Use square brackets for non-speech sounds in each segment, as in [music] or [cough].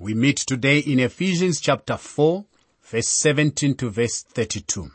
We meet today in Ephesians chapter 4, verse 17 to verse 32.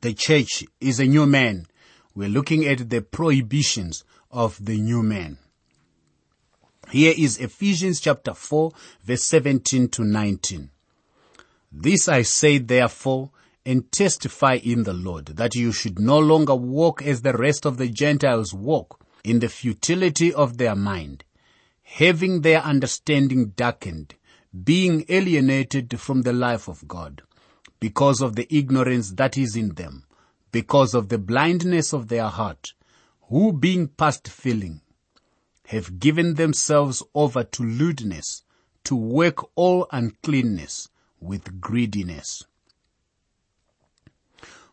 The church is a new man. We're looking at the prohibitions of the new man. Here is Ephesians chapter 4, verse 17 to 19. This I say therefore, and testify in the Lord, that you should no longer walk as the rest of the Gentiles walk, in the futility of their mind having their understanding darkened, being alienated from the life of God, because of the ignorance that is in them, because of the blindness of their heart, who being past feeling, have given themselves over to lewdness, to work all uncleanness with greediness.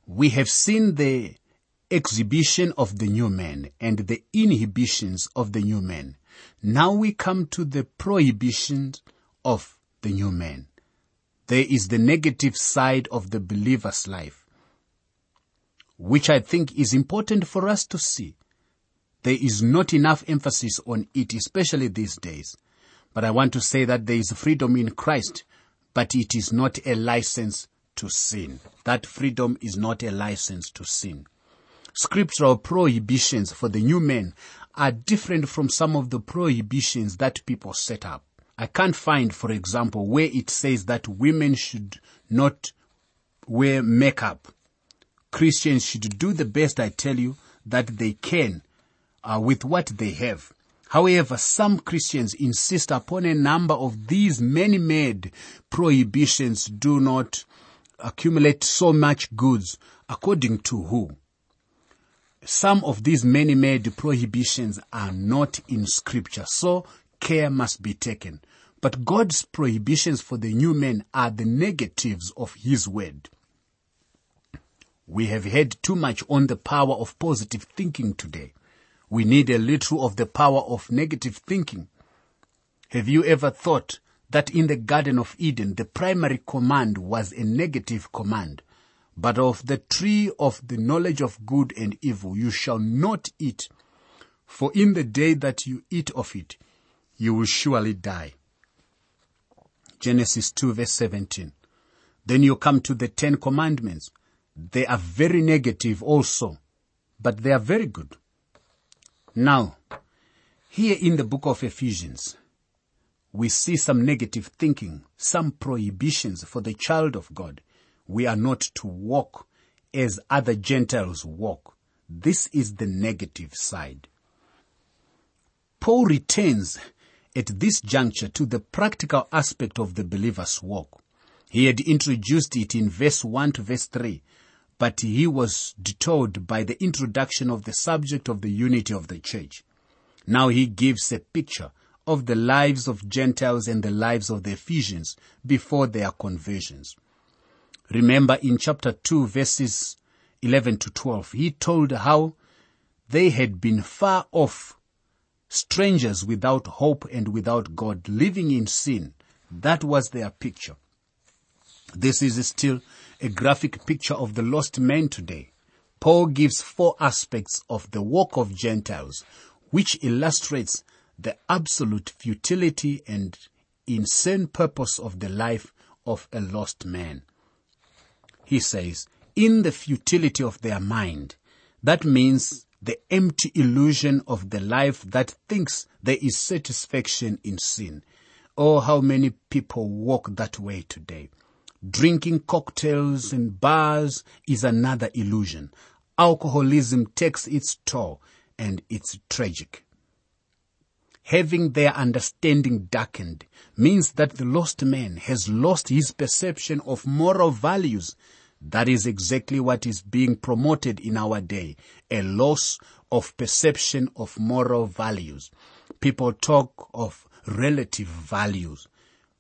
We have seen the exhibition of the new man and the inhibitions of the new man. Now we come to the prohibitions of the new man. There is the negative side of the believer's life, which I think is important for us to see. There is not enough emphasis on it, especially these days. But I want to say that there is freedom in Christ, but it is not a license to sin. That freedom is not a license to sin. Scriptural prohibitions for the new man are different from some of the prohibitions that people set up. I can't find, for example, where it says that women should not wear makeup. Christians should do the best, I tell you, that they can uh, with what they have. However, some Christians insist upon a number of these many-made prohibitions do not accumulate so much goods according to who? Some of these many made prohibitions are not in scripture. So care must be taken. But God's prohibitions for the new man are the negatives of his word. We have had too much on the power of positive thinking today. We need a little of the power of negative thinking. Have you ever thought that in the Garden of Eden, the primary command was a negative command? But of the tree of the knowledge of good and evil you shall not eat, for in the day that you eat of it, you will surely die. Genesis 2 verse 17. Then you come to the Ten Commandments. They are very negative also, but they are very good. Now, here in the book of Ephesians, we see some negative thinking, some prohibitions for the child of God we are not to walk as other Gentiles walk. This is the negative side. Paul returns at this juncture to the practical aspect of the believer's walk. He had introduced it in verse 1 to verse 3, but he was detoured by the introduction of the subject of the unity of the church. Now he gives a picture of the lives of Gentiles and the lives of the Ephesians before their conversions. Remember in chapter 2 verses 11 to 12, he told how they had been far off, strangers without hope and without God, living in sin. That was their picture. This is still a graphic picture of the lost man today. Paul gives four aspects of the walk of Gentiles, which illustrates the absolute futility and insane purpose of the life of a lost man he says, in the futility of their mind. That means the empty illusion of the life that thinks there is satisfaction in sin. Oh, how many people walk that way today. Drinking cocktails in bars is another illusion. Alcoholism takes its toll and it's tragic. Having their understanding darkened means that the lost man has lost his perception of moral values that is exactly what is being promoted in our day. A loss of perception of moral values. People talk of relative values.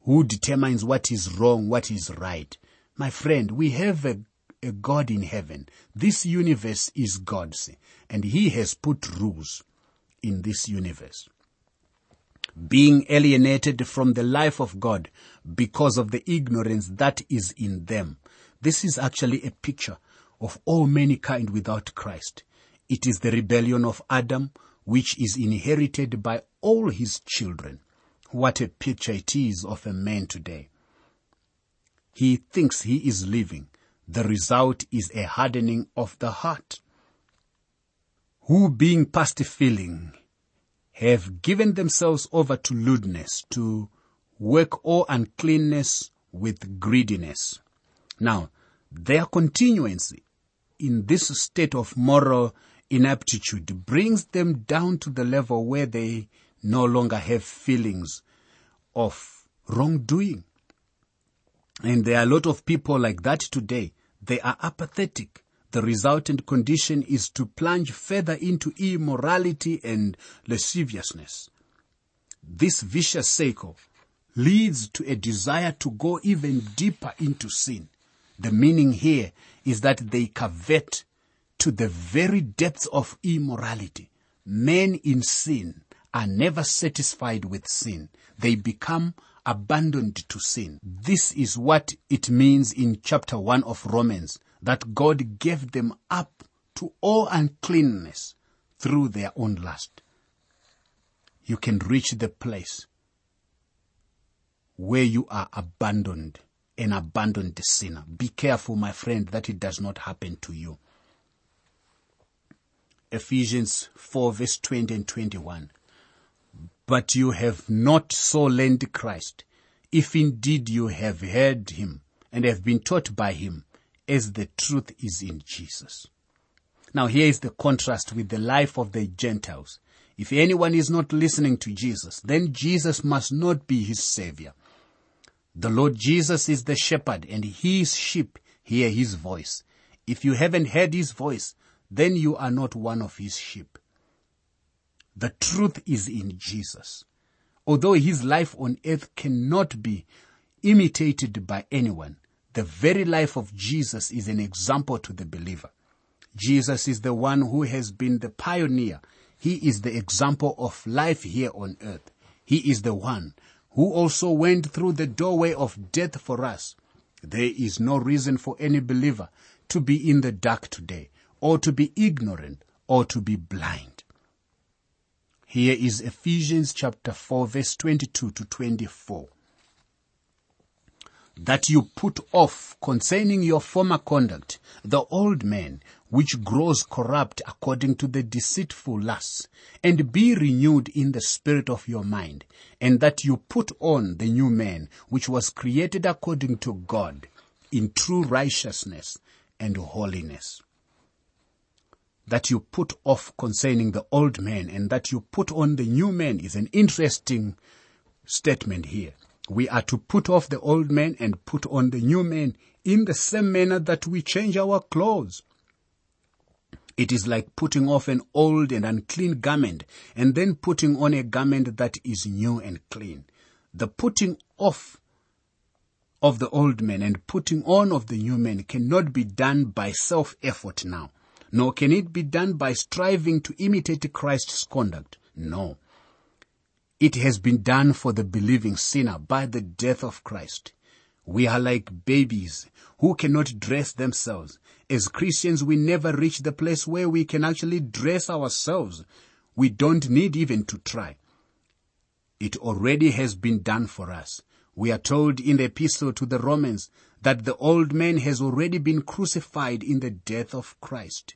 Who determines what is wrong, what is right? My friend, we have a, a God in heaven. This universe is God's and He has put rules in this universe. Being alienated from the life of God because of the ignorance that is in them this is actually a picture of all mankind without Christ. It is the rebellion of Adam, which is inherited by all his children. What a picture it is of a man today. He thinks he is living. The result is a hardening of the heart. Who being past feeling have given themselves over to lewdness, to work all uncleanness with greediness. Now, their continuance in this state of moral inaptitude brings them down to the level where they no longer have feelings of wrongdoing. And there are a lot of people like that today. They are apathetic. The resultant condition is to plunge further into immorality and lasciviousness. This vicious cycle leads to a desire to go even deeper into sin. The meaning here is that they covet to the very depths of immorality. Men in sin are never satisfied with sin. They become abandoned to sin. This is what it means in chapter 1 of Romans that God gave them up to all uncleanness through their own lust. You can reach the place where you are abandoned, an abandoned sinner. Be careful, my friend, that it does not happen to you. Ephesians 4 verse 20 and 21. But you have not so learned Christ, if indeed you have heard him and have been taught by him, as the truth is in Jesus. Now here is the contrast with the life of the Gentiles. If anyone is not listening to Jesus, then Jesus must not be his savior. The Lord Jesus is the shepherd and his sheep hear his voice. If you haven't heard his voice, then you are not one of his sheep. The truth is in Jesus. Although his life on earth cannot be imitated by anyone, the very life of Jesus is an example to the believer. Jesus is the one who has been the pioneer. He is the example of life here on earth. He is the one who also went through the doorway of death for us. There is no reason for any believer to be in the dark today, or to be ignorant, or to be blind. Here is Ephesians chapter 4 verse 22 to 24. That you put off concerning your former conduct the old man which grows corrupt according to the deceitful lusts, and be renewed in the spirit of your mind, and that you put on the new man, which was created according to God, in true righteousness and holiness. That you put off concerning the old man, and that you put on the new man is an interesting statement here. We are to put off the old man and put on the new man in the same manner that we change our clothes. It is like putting off an old and unclean garment and then putting on a garment that is new and clean. The putting off of the old man and putting on of the new man cannot be done by self-effort now, nor can it be done by striving to imitate Christ's conduct. No. It has been done for the believing sinner by the death of Christ. We are like babies who cannot dress themselves as Christians, we never reach the place where we can actually dress ourselves. We don't need even to try. It already has been done for us. We are told in the epistle to the Romans that the old man has already been crucified in the death of Christ.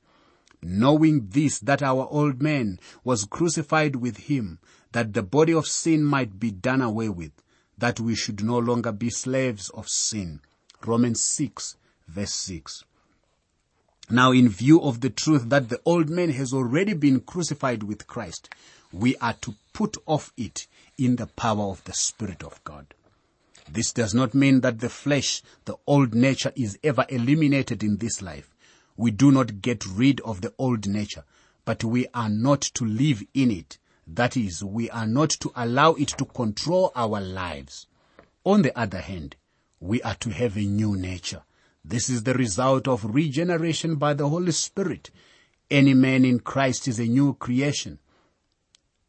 Knowing this, that our old man was crucified with him, that the body of sin might be done away with, that we should no longer be slaves of sin. Romans 6 verse 6. Now, in view of the truth that the old man has already been crucified with Christ, we are to put off it in the power of the Spirit of God. This does not mean that the flesh, the old nature is ever eliminated in this life. We do not get rid of the old nature, but we are not to live in it. That is, we are not to allow it to control our lives. On the other hand, we are to have a new nature this is the result of regeneration by the Holy Spirit. Any man in Christ is a new creation.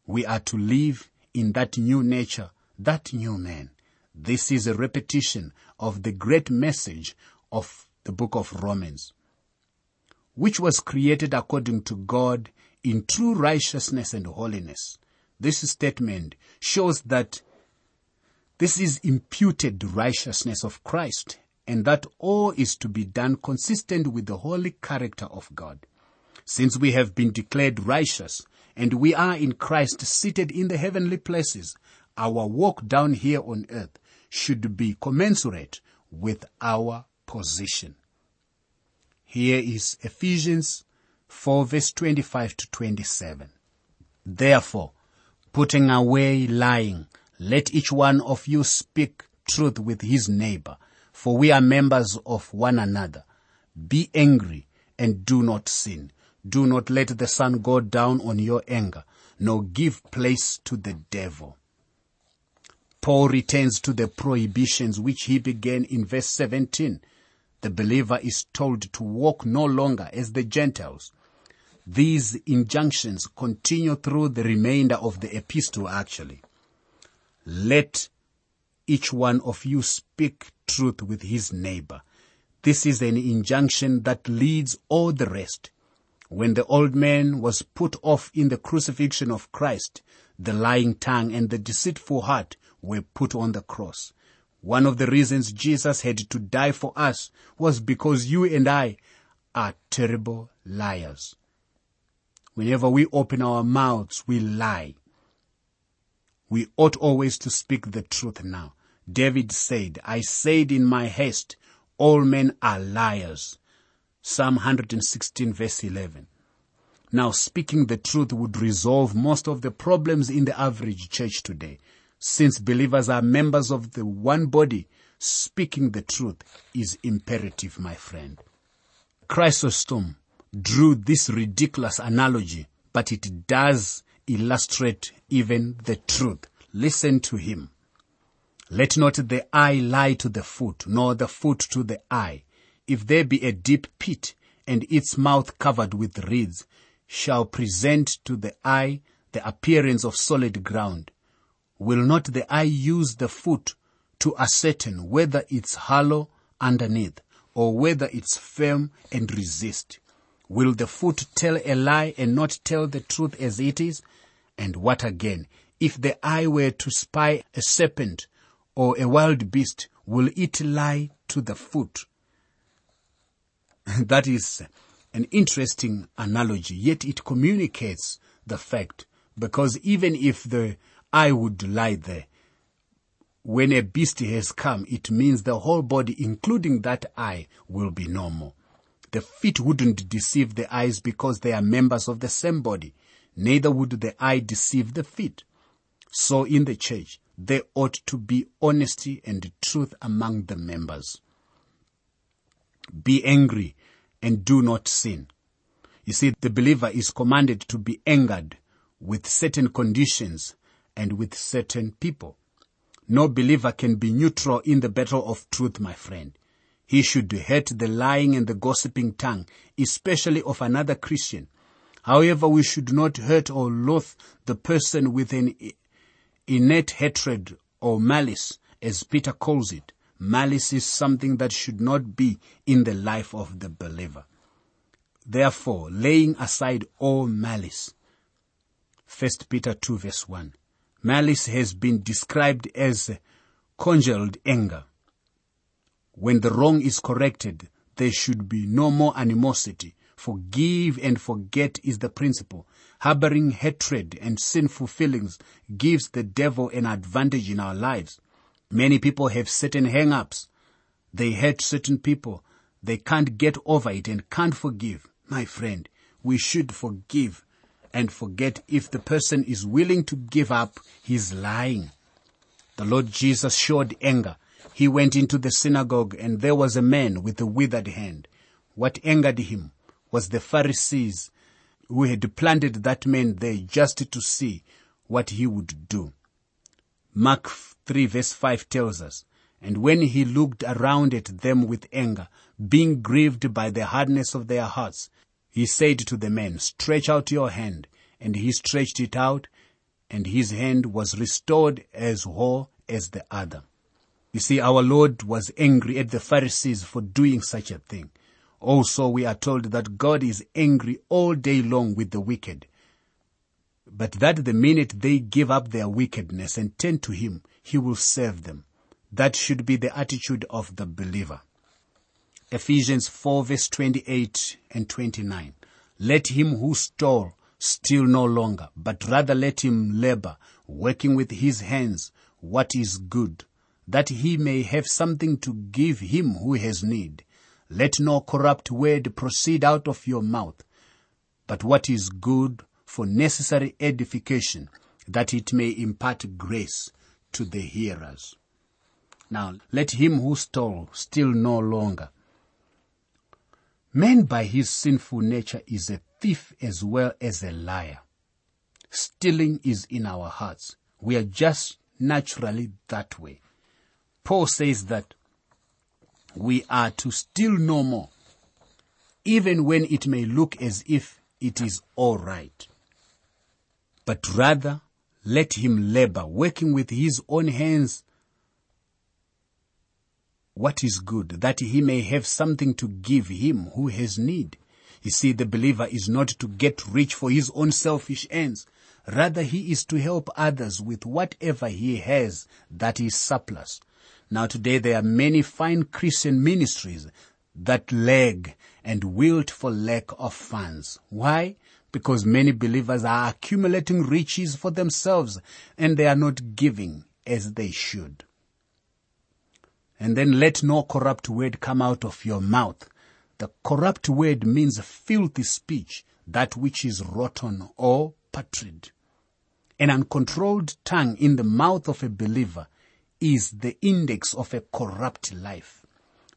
We are to live in that new nature, that new man. This is a repetition of the great message of the book of Romans, which was created according to God in true righteousness and holiness. This statement shows that This is imputed righteousness of Christ, and that all is to be done consistent with the holy character of God. Since we have been declared righteous, and we are in Christ seated in the heavenly places, our walk down here on earth should be commensurate with our position. Here is Ephesians 4 verse 25 to 27. Therefore, putting away lying, let each one of you speak truth with his neighbor, for we are members of one another. Be angry and do not sin. Do not let the sun go down on your anger, nor give place to the devil. Paul returns to the prohibitions which he began in verse 17. The believer is told to walk no longer as the Gentiles. These injunctions continue through the remainder of the epistle actually. Let each one of you speak truth with his neighbor. This is an injunction that leads all the rest. When the old man was put off in the crucifixion of Christ, the lying tongue and the deceitful heart were put on the cross. One of the reasons Jesus had to die for us was because you and I are terrible liars. Whenever we open our mouths, we lie. We ought always to speak the truth now. David said, I said in my haste, all men are liars. Psalm 116 verse 11. Now speaking the truth would resolve most of the problems in the average church today. Since believers are members of the one body, speaking the truth is imperative, my friend. Chrysostom drew this ridiculous analogy, but it does illustrate even the truth. Listen to him. Let not the eye lie to the foot, nor the foot to the eye if there be a deep pit and its mouth covered with reeds, shall present to the eye the appearance of solid ground. Will not the eye use the foot to ascertain whether it's hollow underneath or whether it's firm and resist? Will the foot tell a lie and not tell the truth as it is? And what again? If the eye were to spy a serpent or a wild beast, will it lie to the foot? [laughs] that is an interesting analogy, yet it communicates the fact because even if the eye would lie there, when a beast has come, it means the whole body, including that eye, will be normal. The feet wouldn't deceive the eyes because they are members of the same body. Neither would the eye deceive the feet. So in the church, there ought to be honesty and truth among the members. Be angry and do not sin. You see, the believer is commanded to be angered with certain conditions and with certain people. No believer can be neutral in the battle of truth, my friend. He should hate the lying and the gossiping tongue, especially of another Christian. However, we should not hurt or loathe the person with an innate hatred or malice, as Peter calls it. Malice is something that should not be in the life of the believer. Therefore, laying aside all malice. 1 Peter 2 verse 1. Malice has been described as congealed anger. When the wrong is corrected, there should be no more animosity. Forgive and forget is the principle. Harboring hatred and sinful feelings gives the devil an advantage in our lives. Many people have certain hang-ups. They hate certain people. They can't get over it and can't forgive. My friend, we should forgive and forget if the person is willing to give up his lying. The Lord Jesus showed anger. He went into the synagogue and there was a man with a withered hand. What angered him was the Pharisees who had planted that man there just to see what he would do. Mark 3 verse 5 tells us, And when he looked around at them with anger, being grieved by the hardness of their hearts, he said to the man, Stretch out your hand. And he stretched it out, and his hand was restored as whole as the other. You see, our Lord was angry at the Pharisees for doing such a thing. Also, we are told that God is angry all day long with the wicked but that the minute they give up their wickedness and turn to Him, he will save them. That should be the attitude of the believer. Ephesians 4 verse 28 and 29. Let him who stole steal no longer, but rather let him labor, working with his hands what is good, that he may have something to give him who has need. Let no corrupt word proceed out of your mouth, but what is good for necessary edification, that it may impart grace to the hearers. Now, let him who stole steal no longer. Man by his sinful nature is a thief as well as a liar. Stealing is in our hearts. We are just naturally that way. Paul says that we are to steal no more, even when it may look as if it is all right. But rather, let him labor, working with his own hands what is good, that he may have something to give him who has need. You see, the believer is not to get rich for his own selfish ends. Rather, he is to help others with whatever he has that is surplus. Now today there are many fine Christian ministries that lag and wilt for lack of funds. Why? Because many believers are accumulating riches for themselves and they are not giving as they should. And then let no corrupt word come out of your mouth. The corrupt word means filthy speech, that which is rotten or putrid. An uncontrolled tongue in the mouth of a believer is the index of a corrupt life.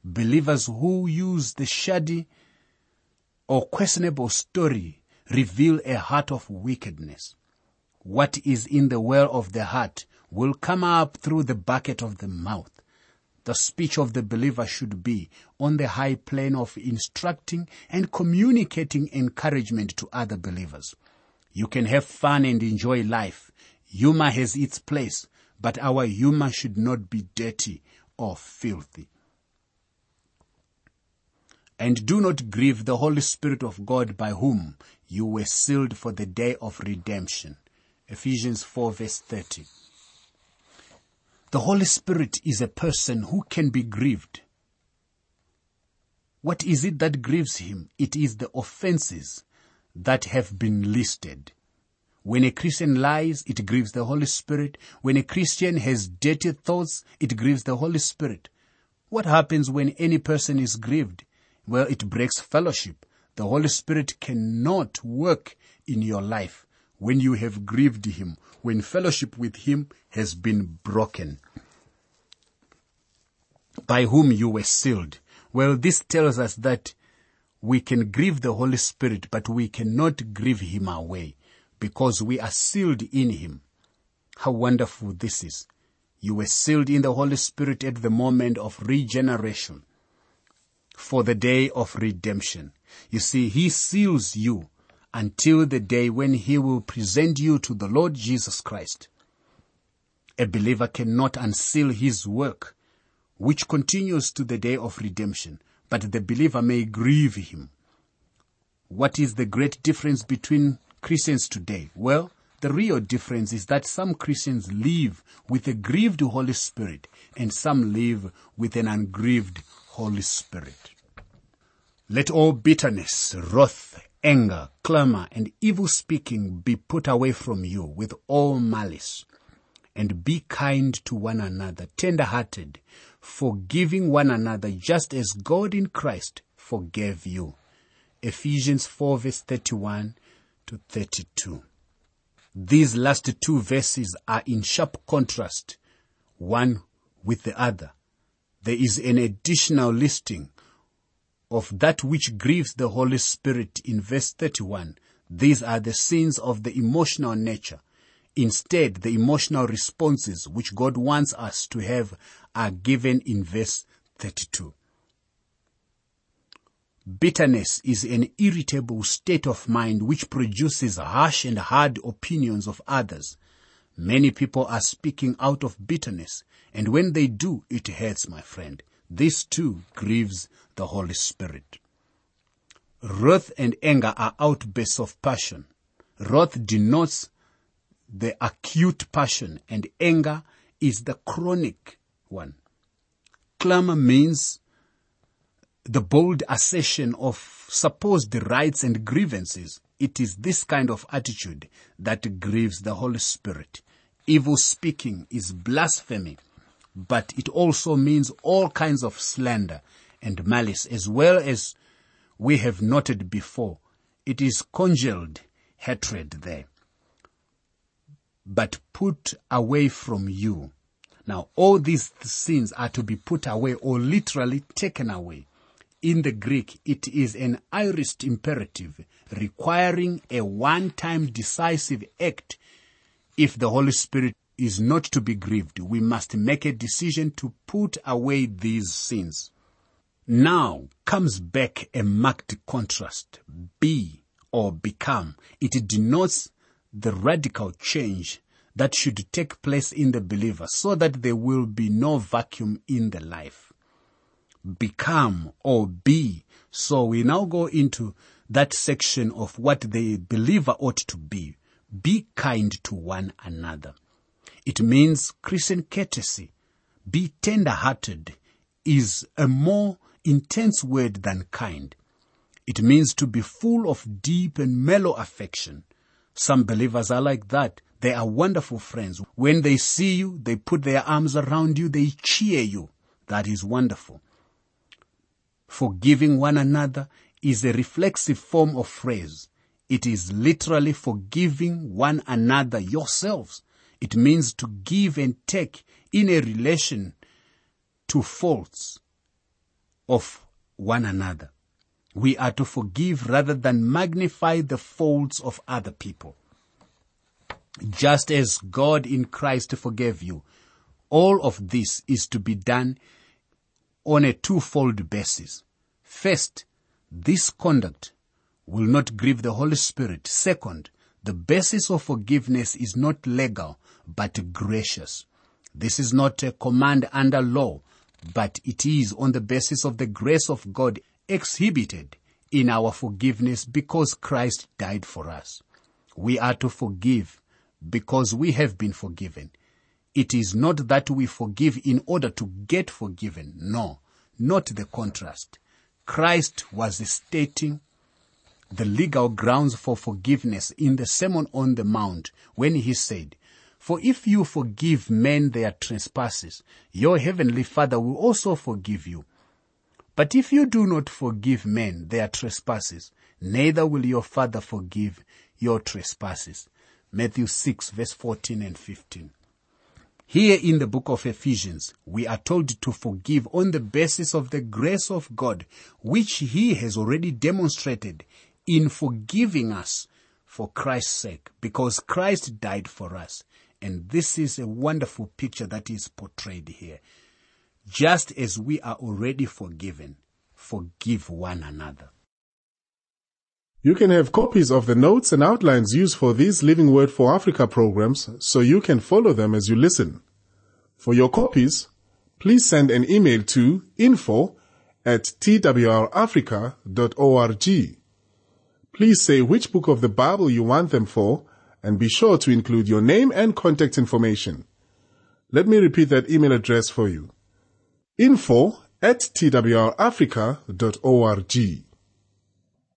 Believers who use the shoddy or questionable story reveal a heart of wickedness. What is in the well of the heart will come up through the bucket of the mouth. The speech of the believer should be on the high plane of instructing and communicating encouragement to other believers. You can have fun and enjoy life. Humor has its place, but our humor should not be dirty or filthy. And do not grieve the Holy Spirit of God by whom you were sealed for the day of redemption. Ephesians 4 verse 30. The Holy Spirit is a person who can be grieved. What is it that grieves him? It is the offenses that have been listed. When a Christian lies, it grieves the Holy Spirit. When a Christian has dirty thoughts, it grieves the Holy Spirit. What happens when any person is grieved? Well, it breaks fellowship. The Holy Spirit cannot work in your life when you have grieved Him when fellowship with him has been broken. By whom you were sealed. Well, this tells us that we can grieve the Holy Spirit, but we cannot grieve him away because we are sealed in him. How wonderful this is. You were sealed in the Holy Spirit at the moment of regeneration for the day of redemption. You see, he seals you until the day when he will present you to the Lord Jesus Christ. A believer cannot unseal his work, which continues to the day of redemption, but the believer may grieve him. What is the great difference between Christians today? Well, the real difference is that some Christians live with a grieved Holy Spirit and some live with an ungrieved Holy Spirit. Let all bitterness, wrath, anger, clamor, and evil speaking be put away from you with all malice. And be kind to one another, tender-hearted, forgiving one another just as God in Christ forgave you. Ephesians 4 verse 31 to 32. These last two verses are in sharp contrast, one with the other. There is an additional listing of that which grieves the Holy Spirit in verse 31. These are the sins of the emotional nature. Instead, the emotional responses which God wants us to have are given in verse 32. Bitterness is an irritable state of mind which produces harsh and hard opinions of others. Many people are speaking out of bitterness, and when they do, it hurts, my friend. This too grieves the Holy Spirit. Wrath and anger are outbursts of passion. Wrath denotes the acute passion and anger is the chronic one. Clamor means the bold assertion of supposed rights and grievances. It is this kind of attitude that grieves the Holy Spirit. Evil speaking is blasphemy, but it also means all kinds of slander and malice as well as we have noted before. It is congealed hatred there. But put away from you. Now all these sins are to be put away or literally taken away. In the Greek, it is an aorist imperative requiring a one-time decisive act. If the Holy Spirit is not to be grieved, we must make a decision to put away these sins. Now comes back a marked contrast. Be or become. It denotes the radical change that should take place in the believer so that there will be no vacuum in the life. Become or be. So we now go into that section of what the believer ought to be. Be kind to one another. It means Christian courtesy. Be tender-hearted is a more intense word than kind. It means to be full of deep and mellow affection. Some believers are like that. They are wonderful friends. When they see you, they put their arms around you, they cheer you. That is wonderful. Forgiving one another is a reflexive form of phrase. It is literally forgiving one another yourselves. It means to give and take in a relation to faults of one another. We are to forgive rather than magnify the faults of other people. Just as God in Christ forgave you, all of this is to be done on a twofold basis. First, this conduct will not grieve the Holy Spirit. Second, the basis of forgiveness is not legal, but gracious. This is not a command under law, but it is on the basis of the grace of God exhibited in our forgiveness because Christ died for us. We are to forgive because we have been forgiven. It is not that we forgive in order to get forgiven. No, not the contrast. Christ was stating the legal grounds for forgiveness in the Sermon on the Mount when he said, For if you forgive men their trespasses, your heavenly Father will also forgive you. But if you do not forgive men their trespasses, neither will your Father forgive your trespasses. Matthew 6 verse 14 and 15. Here in the book of Ephesians, we are told to forgive on the basis of the grace of God, which He has already demonstrated in forgiving us for Christ's sake, because Christ died for us. And this is a wonderful picture that is portrayed here. Just as we are already forgiven, forgive one another. You can have copies of the notes and outlines used for these Living Word for Africa programs so you can follow them as you listen. For your copies, please send an email to info at twrafrica.org. Please say which book of the Bible you want them for and be sure to include your name and contact information. Let me repeat that email address for you. info at twrafrica.org.